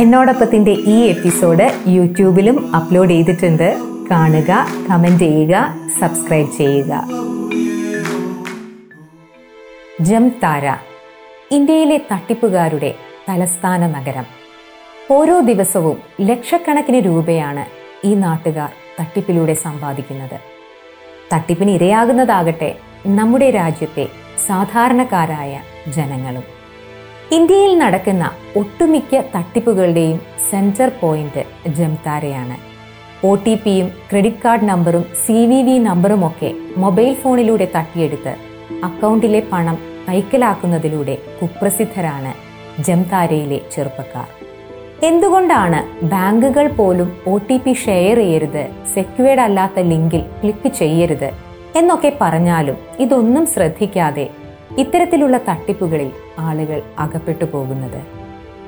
എന്നോടൊപ്പത്തിന്റെ ഈ എപ്പിസോഡ് യൂട്യൂബിലും അപ്ലോഡ് ചെയ്തിട്ടുണ്ട്. കാണുക കമന്റ് ചെയ്യുക സബ്സ്ക്രൈബ് ചെയ്യുക. ജംതാര ഇന്ത്യയിലെ തട്ടിപ്പുകാരുടെ തലസ്ഥാന നഗരം. ഓരോ ദിവസവും ലക്ഷക്കണക്കിന് രൂപയാണ് ഈ നാട്ടുകാർ തട്ടിപ്പിലൂടെ സമ്പാദിക്കുന്നത്. തട്ടിപ്പിന് ഇരയാകുന്നതാകട്ടെ നമ്മുടെ രാജ്യത്തെ സാധാരണക്കാരായ ജനങ്ങളും. ഇന്ത്യയിൽ നടക്കുന്ന ഒട്ടുമിക്ക തട്ടിപ്പുകളുടെയും സെന്റർ പോയിന്റ് ജംതാരയാണ്. ഒ ടി പിയും ക്രെഡിറ്റ് കാർഡ് നമ്പറും സി വി വി നമ്പറുമൊക്കെ മൊബൈൽ ഫോണിലൂടെ തട്ടിയെടുത്ത് അക്കൗണ്ടിലെ പണം കൈക്കലാക്കുന്നതിലൂടെ കുപ്രസിദ്ധരാണ് ജംതാരയിലെ ചെറുപ്പക്കാർ. എന്തുകൊണ്ടാണ് ബാങ്കുകൾ പോലും ഒ ടി പി ഷെയർ ചെയ്യരുത് സെക്യൂർഡ് അല്ലാത്ത ലിങ്കിൽ ക്ലിക്ക് ചെയ്യരുത് എന്നൊക്കെ പറഞ്ഞാലും ഇതൊന്നും ശ്രദ്ധിക്കാതെ ഇത്തരത്തിലുള്ള തട്ടിപ്പുകളിൽ ആളുകൾ അകപ്പെട്ടു പോകുന്നത്.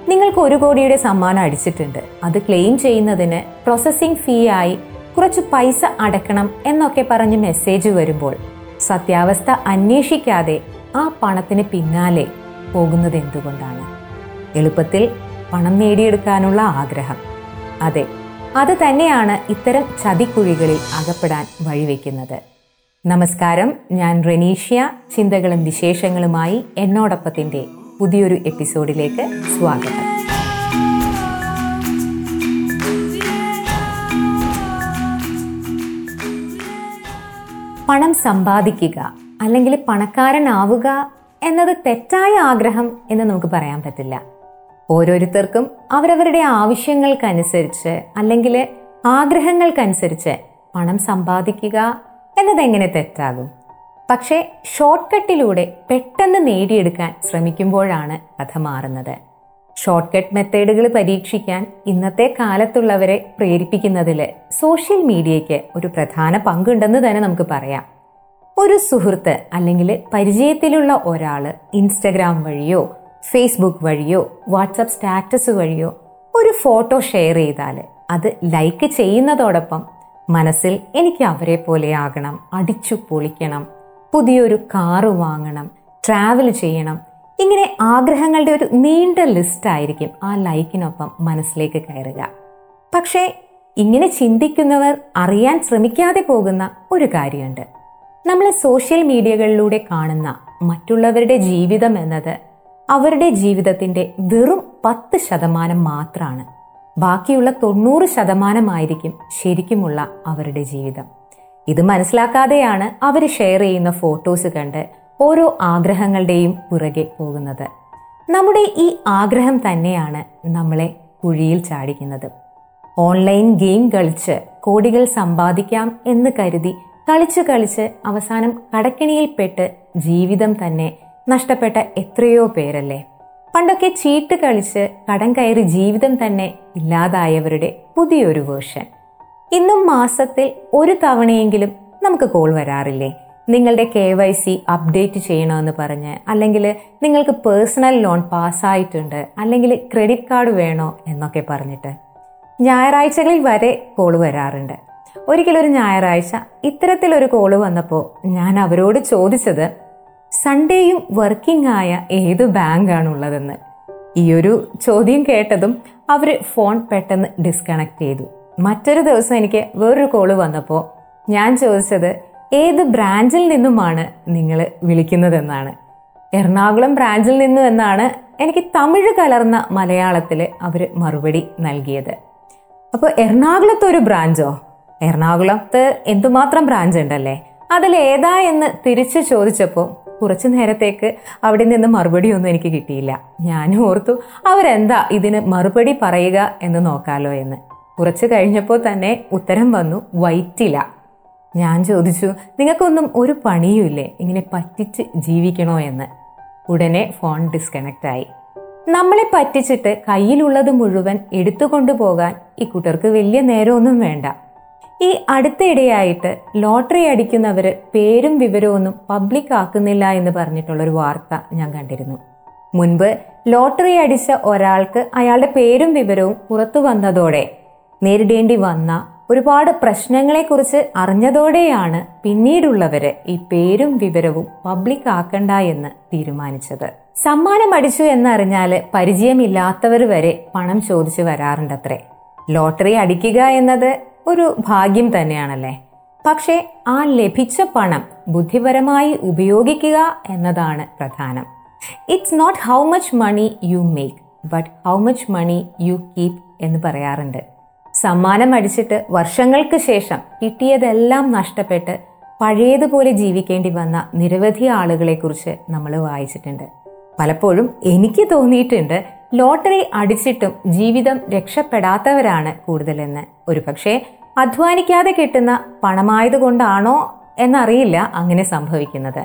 നിങ്ങൾക്ക് ഒരു കോടിയുടെ സമ്മാനം അടിച്ചിട്ടുണ്ട്. അത് ക്ലെയിം ചെയ്യുന്നതിന് പ്രോസസ്സിംഗ് ഫീ ആയി കുറച്ച് പൈസ അടക്കണം എന്നൊക്കെ പറഞ്ഞ് മെസ്സേജ് വരുമ്പോൾ സത്യാവസ്ഥ അന്വേഷിക്കാതെ ആ പണത്തിന് പിന്നാലെ പോകുന്നത് എന്തുകൊണ്ടാണ്? എളുപ്പത്തിൽ പണം നേടിയെടുക്കാനുള്ള ആഗ്രഹം. അതെ അത് തന്നെയാണ് ഇത്തരം ചതിക്കുഴികളിൽ അകപ്പെടാൻ വഴിവെക്കുന്നത്. നമസ്കാരം. ഞാൻ റെനീഷ്യ. ചിന്തകളും വിശേഷങ്ങളുമായി എന്നോടൊപ്പത്തിന്റെ പുതിയൊരു എപ്പിസോഡിലേക്ക് സ്വാഗതം. പണം സമ്പാദിക്കുക അല്ലെങ്കിൽ പണക്കാരനാവുക എന്നത് തെറ്റായ ആഗ്രഹം എന്ന് നമുക്ക് പറയാൻ പറ്റില്ല. ഓരോരുത്തർക്കും അവരവരുടെ ആവശ്യങ്ങൾക്കനുസരിച്ച് അല്ലെങ്കിൽ ആഗ്രഹങ്ങൾക്കനുസരിച്ച് പണം സമ്പാദിക്കുക എന്നത് എങ്ങനെ തെറ്റാകും? പക്ഷേ ഷോർട്ട് കട്ടിലൂടെ പെട്ടെന്ന് നേടിയെടുക്കാൻ ശ്രമിക്കുമ്പോഴാണ് കഥ മാറുന്നത്. ഷോർട്ട് കട്ട് മെത്തേഡുകൾ പരീക്ഷിക്കാൻ ഇന്നത്തെ കാലത്തുള്ളവരെ പ്രേരിപ്പിക്കുന്നതിൽ സോഷ്യൽ മീഡിയയ്ക്ക് ഒരു പ്രധാന പങ്കുണ്ടെന്ന് തന്നെ നമുക്ക് പറയാം. ഒരു സുഹൃത്ത് അല്ലെങ്കിൽ പരിചയത്തിലുള്ള ഒരാൾ ഇൻസ്റ്റഗ്രാം വഴിയോ ഫേസ്ബുക്ക് വഴിയോ വാട്സപ്പ് സ്റ്റാറ്റസ് വഴിയോ ഒരു ഫോട്ടോ ഷെയർ ചെയ്താൽ അത് ലൈക്ക് ചെയ്യുന്നതോടൊപ്പം മനസ്സിൽ എനിക്ക് അവരെ പോലെ ആകണം അടിച്ചു പൊളിക്കണം പുതിയൊരു കാറ് വാങ്ങണം ട്രാവൽ ചെയ്യണം. ഇങ്ങനെ ആഗ്രഹങ്ങളുടെ ഒരു നീണ്ട ലിസ്റ്റ് ആയിരിക്കും ആ ലൈക്കിനൊപ്പം മനസ്സിലേക്ക് കയറുക. പക്ഷേ ഇങ്ങനെ ചിന്തിക്കുന്നവർ അറിയാൻ ശ്രമിക്കാതെ പോകുന്ന ഒരു കാര്യമുണ്ട്. നമ്മൾ സോഷ്യൽ മീഡിയകളിലൂടെ കാണുന്ന മറ്റുള്ളവരുടെ ജീവിതം എന്നത് അവരുടെ ജീവിതത്തിന്റെ വെറും പത്ത് ശതമാനം മാത്രമാണ് ബാക്കിയുള്ള തൊണ്ണൂറ് ശതമാനമായിരിക്കും ശരിക്കുമുള്ള അവരുടെ ജീവിതം. ഇത് മനസ്സിലാക്കാതെയാണ് അവർ ഷെയർ ചെയ്യുന്ന ഫോട്ടോസ് കണ്ട് ഓരോ ആഗ്രഹങ്ങളുടെയും പുറകെ പോകുന്നത്. നമ്മുടെ ഈ ആഗ്രഹം തന്നെയാണ് നമ്മളെ കുഴിയിൽ ചാടിക്കുന്നത്. ഓൺലൈൻ ഗെയിം കളിച്ച് കോടികൾ സമ്പാദിക്കാം എന്ന് കരുതി കളിച്ച് കളിച്ച് അവസാനം കടക്കിണിയിൽപ്പെട്ട് ജീവിതം തന്നെ നഷ്ടപ്പെട്ട എത്രയോ പേരല്ലേ? പണ്ടൊക്കെ ചീട്ട് കളിച്ച് കടം കയറി ജീവിതം തന്നെ ഇല്ലാതായവരുടെ പുതിയൊരു വേർഷൻ. ഇന്നും മാസത്തിൽ ഒരു തവണയെങ്കിലും നമുക്ക് കോൾ വരാറില്ലേ? നിങ്ങളുടെ കെ വൈ സി അപ്ഡേറ്റ് ചെയ്യണമെന്ന് പറഞ്ഞ് അല്ലെങ്കിൽ നിങ്ങൾക്ക് പേഴ്സണൽ ലോൺ പാസ്സായിട്ടുണ്ട് അല്ലെങ്കിൽ ക്രെഡിറ്റ് കാർഡ് വേണോ എന്നൊക്കെ പറഞ്ഞിട്ട് ഞായറാഴ്ചകളിൽ വരെ കോൾ വരാറുണ്ട്. ഒരിക്കലൊരു ഞായറാഴ്ച ഇത്തരത്തിലൊരു കോൾ വന്നപ്പോൾ ഞാൻ അവരോട് ചോദിച്ചത് സൺഡേയും വർക്കിംഗ് ആയ ഏത് ബാങ്കാണുള്ളതെന്ന് ഈ ഒരു ചോദ്യം കേട്ടതും അവർ ഫോൺ പെട്ടെന്ന് ഡിസ്കണക്ട് ചെയ്തു. മറ്റൊരു ദിവസം എനിക്ക് വേറൊരു കോൾ വന്നപ്പോൾ ഞാൻ ചോദിച്ചത് ഏത് ബ്രാഞ്ചിൽ നിന്നുമാണ് നിങ്ങൾ വിളിക്കുന്നതെന്നാണ്. എറണാകുളം ബ്രാഞ്ചിൽ നിന്നും എന്നാണ് എനിക്ക് തമിഴ് കലർന്ന മലയാളത്തിൽ അവർ മറുപടി നൽകിയത്. അപ്പോൾ എറണാകുളത്ത് ഒരു ബ്രാഞ്ചോ എറണാകുളത്ത് എന്തുമാത്രം ബ്രാഞ്ച് ഉണ്ടല്ലേ? അതിൽ ഏതാ എന്ന് തിരിച്ചു ചോദിച്ചപ്പോൾ കുറച്ചു നേരത്തേക്ക് അവിടെ നിന്ന് മറുപടി ഒന്നും എനിക്ക് കിട്ടിയില്ല. ഞാൻ ഓർത്തു അവരെന്താ ഇതിന് മറുപടി പറയുക എന്ന് നോക്കാലോ എന്ന്. കുറച്ച് കഴിഞ്ഞപ്പോൾ തന്നെ ഉത്തരം വന്നു വൈറ്റില ഞാൻ ചോദിച്ചു നിങ്ങൾക്കൊന്നും ഒരു പണിയുമില്ലേ ഇങ്ങനെ പറ്റിച്ച് ജീവിക്കണോ എന്ന്? ഉടനെ ഫോൺ ഡിസ്കണക്റ്റ് ആയി. നമ്മളെ പറ്റിച്ചിട്ട് കയ്യിലുള്ളത് മുഴുവൻ എടുത്തുകൊണ്ടു പോകാൻ ഈ കൂട്ടർക്ക് വലിയ നേരമൊന്നും വേണ്ട. ഈ അടുത്തിടെയായിട്ട് ലോട്ടറി അടിക്കുന്നവർ പേരും വിവരവും ഒന്നും പബ്ലിക് ആക്കുന്നില്ല എന്ന് പറഞ്ഞിട്ടുള്ളൊരു വാർത്ത ഞാൻ കണ്ടിരുന്നു. മുൻപ് ലോട്ടറി അടിച്ച ഒരാൾക്ക് അയാളുടെ പേരും വിവരവും പുറത്തു വന്നതോടെ നേരിടേണ്ടി വന്ന ഒരുപാട് പ്രശ്നങ്ങളെക്കുറിച്ച് അറിഞ്ഞതോടെയാണ് പിന്നീടുള്ളവര് ഈ പേരും വിവരവും പബ്ലിക് ആക്കണ്ട എന്ന് തീരുമാനിച്ചത്. സമ്മാനം അടിച്ചു എന്നറിഞ്ഞാൽ പരിചയമില്ലാത്തവർ വരെ പണം ചോദിച്ചു വരാറുണ്ടത്രേ. ലോട്ടറി അടിക്കുക എന്നത് ഒരു ഭാഗ്യം തന്നെയാണല്ലേ? പക്ഷേ ആ ലഭിച്ച പണം ബുദ്ധിപരമായി ഉപയോഗിക്കുക എന്നതാണ് പ്രധാനം. It's not how much money you make but how much money you keep എന്ന് പറയാറുണ്ട്. സമ്മാനം അടിച്ചിട്ട് വർഷങ്ങൾക്ക് ശേഷം കിട്ടിയതെല്ലാം നഷ്ടപ്പെട്ട് പഴയതുപോലെ ജീവിക്കേണ്ടി വന്ന നിരവധി ആളുകളെ കുറിച്ച് നമ്മൾ വായിച്ചിട്ടുണ്ട്. പലപ്പോഴും എനിക്ക് തോന്നിയിട്ടുണ്ട് ലോട്ടറി അടിച്ചിട്ടും ജീവിതം രക്ഷപ്പെടാത്തവരാണ് കൂടുതലെന്ന്. ഒരുപക്ഷെ അധ്വാനിക്കാതെ കിട്ടുന്ന പണമായതുകൊണ്ടാണോ എന്നറിയില്ല അങ്ങനെ സംഭവിക്കുന്നത്.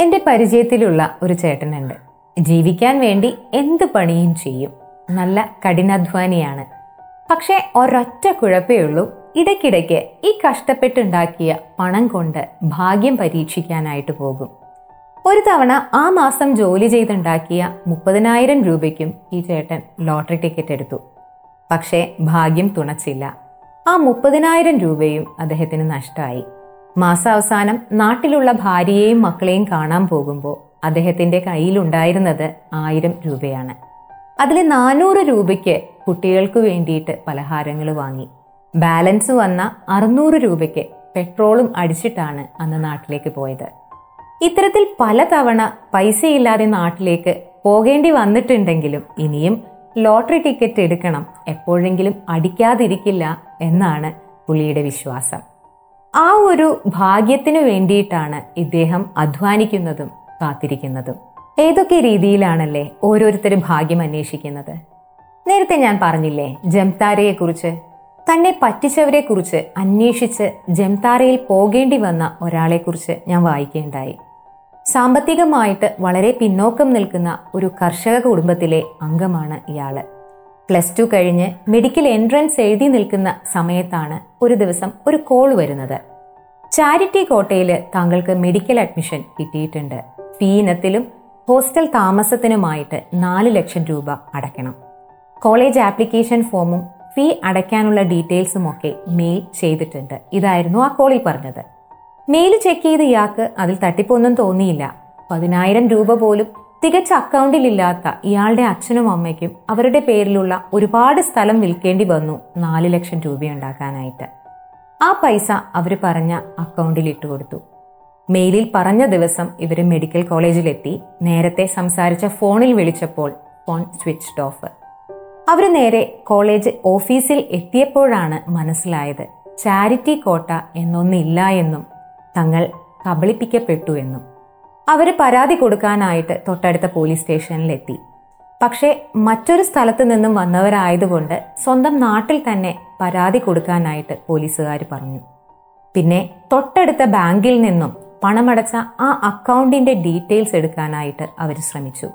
എന്റെ പരിചയത്തിലുള്ള ഒരു ചേട്ടനുണ്ട്. ജീവിക്കാൻ വേണ്ടി എന്ത് പണിയും ചെയ്യും. നല്ല കഠിനാധ്വാനിയാണ്. പക്ഷെ ഒരൊറ്റ കുഴപ്പേ ഉള്ളൂ. ഇടയ്ക്കിടയ്ക്ക് ഈ കഷ്ടപ്പെട്ടുണ്ടാക്കിയ പണം കൊണ്ട് ഭാഗ്യം പരീക്ഷിക്കാനായിട്ട് പോകും. ഒരു തവണ ആ മാസം ജോലി ചെയ്തുണ്ടാക്കിയ മുപ്പതിനായിരം രൂപയ്ക്കും ഈ ചേട്ടൻ ലോട്ടറി ടിക്കറ്റ് എടുത്തു. പക്ഷേ ഭാഗ്യം തുണച്ചില്ല. ആ മുപ്പതിനായിരം രൂപയും അദ്ദേഹത്തിന് നഷ്ടമായി മാസാവസാനം നാട്ടിലുള്ള ഭാര്യയെയും മക്കളെയും കാണാൻ പോകുമ്പോൾ അദ്ദേഹത്തിന്റെ കയ്യിലുണ്ടായിരുന്നത് ആയിരം രൂപയാണ്. അതിൽ നാനൂറ് രൂപയ്ക്ക് കുട്ടികൾക്ക് വേണ്ടിയിട്ട് പലഹാരങ്ങൾ വാങ്ങി. ബാലൻസ് വന്ന അറുന്നൂറ് രൂപയ്ക്ക് പെട്രോളും അടിച്ചിട്ടാണ് അന്ന് നാട്ടിലേക്ക് പോയത്. ഇത്തരത്തിൽ പലതവണ പൈസയില്ലാതെ നാട്ടിലേക്ക് പോകേണ്ടി വന്നിട്ടുണ്ടെങ്കിലും ഇനിയും ലോട്ടറി ടിക്കറ്റ് എടുക്കണം. എപ്പോഴെങ്കിലും അടിക്കാതിരിക്കില്ല എന്നാണ് പുള്ളിയുടെ വിശ്വാസം. ആ ഒരു ഭാഗ്യത്തിനു വേണ്ടിയിട്ടാണ് ഇദ്ദേഹം അധ്വാനിക്കുന്നതും കാത്തിരിക്കുന്നതും. ഏതൊക്കെ രീതിയിലാണല്ലേ ഓരോരുത്തരും ഭാഗ്യം അന്വേഷിക്കുന്നത്? നേരത്തെ ഞാൻ പറഞ്ഞില്ലേ ജംതാരയെ കുറിച്ച് തന്നെ പറ്റിച്ചവരെ കുറിച്ച് അന്വേഷിച്ച് ജംതാരയിൽ പോകേണ്ടി വന്ന ഒരാളെ കുറിച്ച് ഞാൻ വായിക്കേണ്ടായി. സാമ്പത്തികമായിട്ട് വളരെ പിന്നോക്കം നിൽക്കുന്ന ഒരു കർഷക കുടുംബത്തിലെ അംഗമാണ് ഇയാൾ. പ്ലസ് ടു കഴിഞ്ഞ് മെഡിക്കൽ എൻട്രൻസ് എഴുതി നിൽക്കുന്ന സമയത്താണ് ഒരു ദിവസം ഒരു കോൾ വരുന്നത്. ചാരിറ്റി കോട്ടയിൽ താങ്കൾക്ക് മെഡിക്കൽ അഡ്മിഷൻ കിട്ടിയിട്ടുണ്ട്. ഫീ ഇനത്തിലും ഹോസ്റ്റൽ താമസത്തിനുമായിട്ട് നാല് ലക്ഷം രൂപ അടയ്ക്കണം. കോളേജ് ആപ്ലിക്കേഷൻ ഫോമും ഫീ അടയ്ക്കാനുള്ള ഡീറ്റെയിൽസും ഒക്കെ മെയിൽ ചെയ്തിട്ടുണ്ട്. ഇതായിരുന്നു ആ കോളിൽ പറഞ്ഞത്. മെയിൽ ചെക്ക് ചെയ്ത് ഇയാൾക്ക് അതിൽ തട്ടിപ്പൊന്നും തോന്നിയില്ല. പതിനായിരം രൂപ പോലും തികച്ച അക്കൗണ്ടിലില്ലാത്ത ഇയാളുടെ അച്ഛനും അമ്മയ്ക്കും അവരുടെ പേരിലുള്ള ഒരുപാട് സ്ഥലം വിൽക്കേണ്ടി വന്നു നാല് ലക്ഷം രൂപയുണ്ടാക്കാനായിട്ട്. ആ പൈസ അവർ പറഞ്ഞ അക്കൗണ്ടിൽ ഇട്ടുകൊടുത്തു മെയിലിൽ പറഞ്ഞ ദിവസം ഇവർ മെഡിക്കൽ കോളേജിലെത്തി നേരത്തെ സംസാരിച്ച ഫോണിൽ വിളിച്ചപ്പോൾ ഫോൺ സ്വിച്ച്ഡ് ഓഫ് അവർ നേരെ കോളേജ് ഓഫീസിൽ എത്തിയപ്പോഴാണ് മനസ്സിലായത്. ചാരിറ്റി കോട്ട എന്നൊന്നില്ല എന്നും തങ്ങൾ കബളിപ്പിക്കപ്പെട്ടു എന്നും അവർ പരാതി കൊടുക്കാനായിട്ട് തൊട്ടടുത്ത പോലീസ് സ്റ്റേഷനിലെത്തി. പക്ഷേ മറ്റൊരു സ്ഥലത്ത് നിന്നും വന്നവരായതുകൊണ്ട് സ്വന്തം നാട്ടിൽ തന്നെ പരാതി കൊടുക്കാനായിട്ട് പോലീസുകാർ പറഞ്ഞു. പിന്നെ തൊട്ടടുത്ത ബാങ്കിൽ നിന്നും പണമടച്ച ആ അക്കൗണ്ടിന്റെ ഡീറ്റെയിൽസ് എടുക്കാനായിട്ട് അവർ ശ്രമിച്ചു.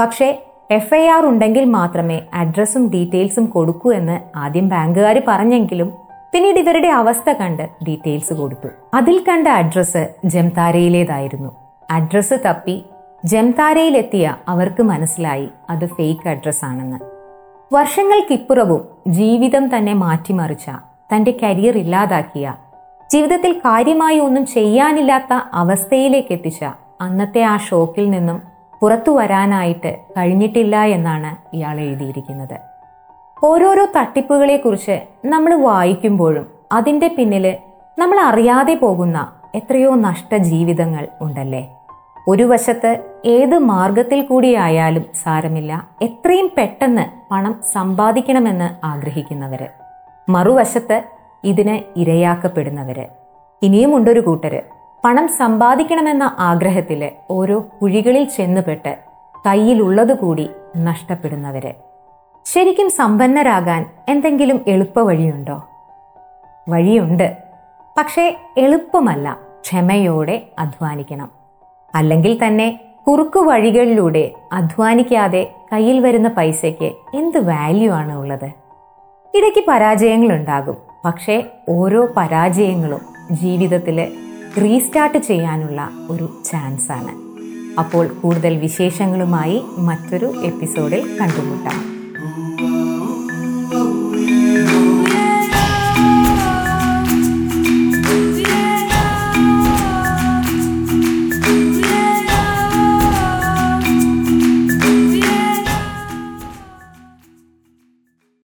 പക്ഷേ എഫ് ഐ ആർ ഉണ്ടെങ്കിൽ മാത്രമേ അഡ്രസ്സും ഡീറ്റെയിൽസും കൊടുക്കൂ എന്ന് ആദ്യം ബാങ്കുകാർ പറഞ്ഞെങ്കിലും പിന്നീട് ഇവരുടെ അവസ്ഥ കണ്ട് ഡീറ്റെയിൽസ് കൊടുത്തു. അതിൽ കണ്ട അഡ്രസ്സ് ജംതാരയിലേതായിരുന്നു. അഡ്രസ്സ് തപ്പി ജംതാരയിലെത്തിയ അവർക്ക് മനസ്സിലായി അത് ഫേക്ക് അഡ്രസ് ആണെന്ന്. വർഷങ്ങൾക്കിപ്പുറവും ജീവിതം തന്നെ മാറ്റിമറിച്ച തന്റെ കരിയർ ഇല്ലാതാക്കിയ ജീവിതത്തിൽ കാര്യമായി ഒന്നും ചെയ്യാനില്ലാത്ത അവസ്ഥയിലേക്ക് എത്തിച്ച അന്നത്തെ ആ ഷോക്കിൽ നിന്നും പുറത്തു വരാനായിട്ട് കഴിഞ്ഞിട്ടില്ല എന്നാണ് ഇയാൾ എഴുതിയിരിക്കുന്നത്. ഓരോരോ തട്ടിപ്പുകളെ കുറിച്ച് നമ്മൾ വായിക്കുമ്പോഴും അതിന്റെ പിന്നിൽ നമ്മൾ അറിയാതെ പോകുന്ന എത്രയോ നഷ്ട ജീവിതങ്ങൾ ഉണ്ടല്ലേ? ഒരു വശത്ത് ഏത് മാർഗത്തിൽ കൂടിയായാലും സാരമില്ല. എത്രയും പെട്ടെന്ന് പണം സമ്പാദിക്കണമെന്ന് ആഗ്രഹിക്കുന്നവര്. മറുവശത്ത് ഇതിന് ഇരയാക്കപ്പെടുന്നവര്. ഇനിയും ഉണ്ടൊരു കൂട്ടര്. പണം സമ്പാദിക്കണമെന്ന ആഗ്രഹത്തിൽ ഓരോ കുഴികളിൽ ചെന്നുപെട്ട് കയ്യിലുള്ളത് കൂടി നഷ്ടപ്പെടുന്നവര്. ശരിക്കും സമ്പന്നരാകാൻ എന്തെങ്കിലും എളുപ്പ വഴിയുണ്ടോ? വഴിയുണ്ട്. പക്ഷേ എളുപ്പമല്ല. ക്ഷമയോടെ അധ്വാനിക്കണം. അല്ലെങ്കിൽ തന്നെ കുറുക്കു വഴികളിലൂടെ അധ്വാനിക്കാതെ കയ്യിൽ വരുന്ന പൈസയ്ക്ക് എന്ത് വാല്യൂ ആണ് ഉള്ളത്? ഇടയ്ക്ക് പരാജയങ്ങളുണ്ടാകും. പക്ഷേ ഓരോ പരാജയങ്ങളും ജീവിതത്തിൽ റീസ്റ്റാർട്ട് ചെയ്യാനുള്ള ഒരു ചാൻസാണ് അപ്പോൾ കൂടുതൽ വിശേഷങ്ങളുമായി മറ്റൊരു എപ്പിസോഡിൽ കണ്ടുമുട്ടാം.